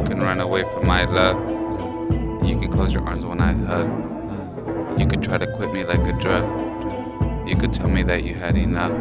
You can run away from my love. You can close your arms when I hug. You could try to quit me like a drug. You could tell me that you had enough.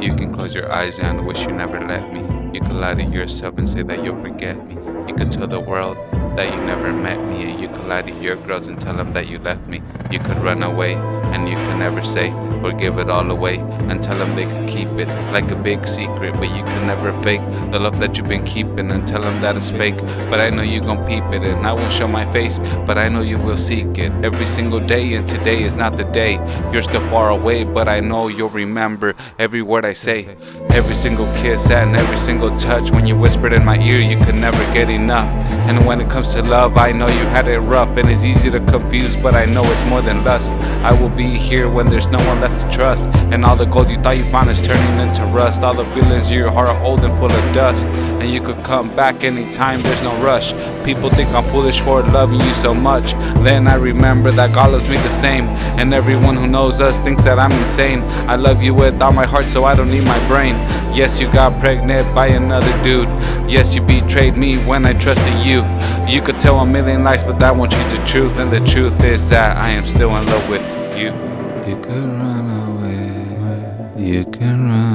You can close your eyes and wish you never let me. You could lie to yourself and say that you'll forget me. You could tell the world that you never met me. And you could lie to your girls and tell them that you left me. You could run away and you could never say or give it all away and tell them they could keep it like a big secret. But you can never fake the love that you've been keeping and tell them that it's fake. But I know you gon' peep it and I won't show my face, but I know you will seek it every single day. And today is not the day. You're still far away, but I know you'll remember every word I say, every single kiss and every single touch. When you whispered in my ear, you could never get enough. And when it comes to love, I know you had it rough and it's easy to confuse, but I know it's more than lust. I will be here when there's no one left to trust. And all the gold you thought you found is turning into rust. All the feelings in your heart are old and full of dust. And you could come back anytime, there's no rush. People think I'm foolish for loving you so much. Then I remember that God loves me the same. And everyone who knows us thinks that I'm insane. I love you with all my heart, so I don't need my brain. Yes, you got pregnant by another dude. Yes, you betrayed me when I trusted you. You could tell a million lies, but that won't change the truth. And the truth is that I am still in love with you. You can run away. You can run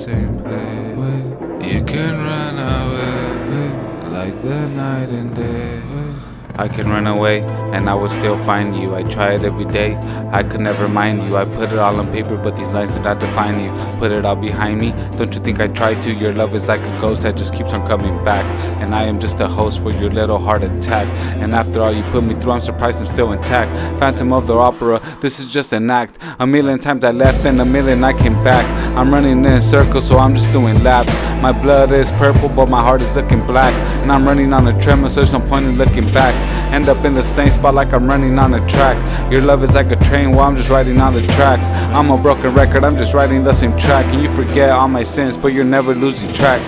same place. With You can run away, like the night and day. I can run away and I will still find you. I try it every day, I could never mind you. I put it all on paper, but these lines do not define you. Put it all behind me, don't you think I try to? Your love is like a ghost that just keeps on coming back. And I am just a host for your little heart attack. And after all you put me through, I'm surprised I'm still intact. Phantom of the Opera, this is just an act. A million times I left and a million I came back. I'm running in circles, so I'm just doing laps. My blood is purple, but my heart is looking black. And I'm running on a treadmill, so there's no point in looking back. End up in the same spot like I'm running on a track. Your love is like a train while I'm just riding on the track. I'm a broken record, I'm just riding the same track. And you forget all my sins, but you're never losing track.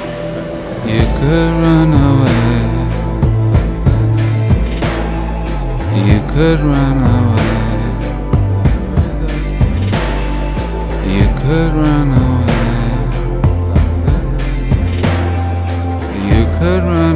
You could run away. You could run away. You could run away. You could run away.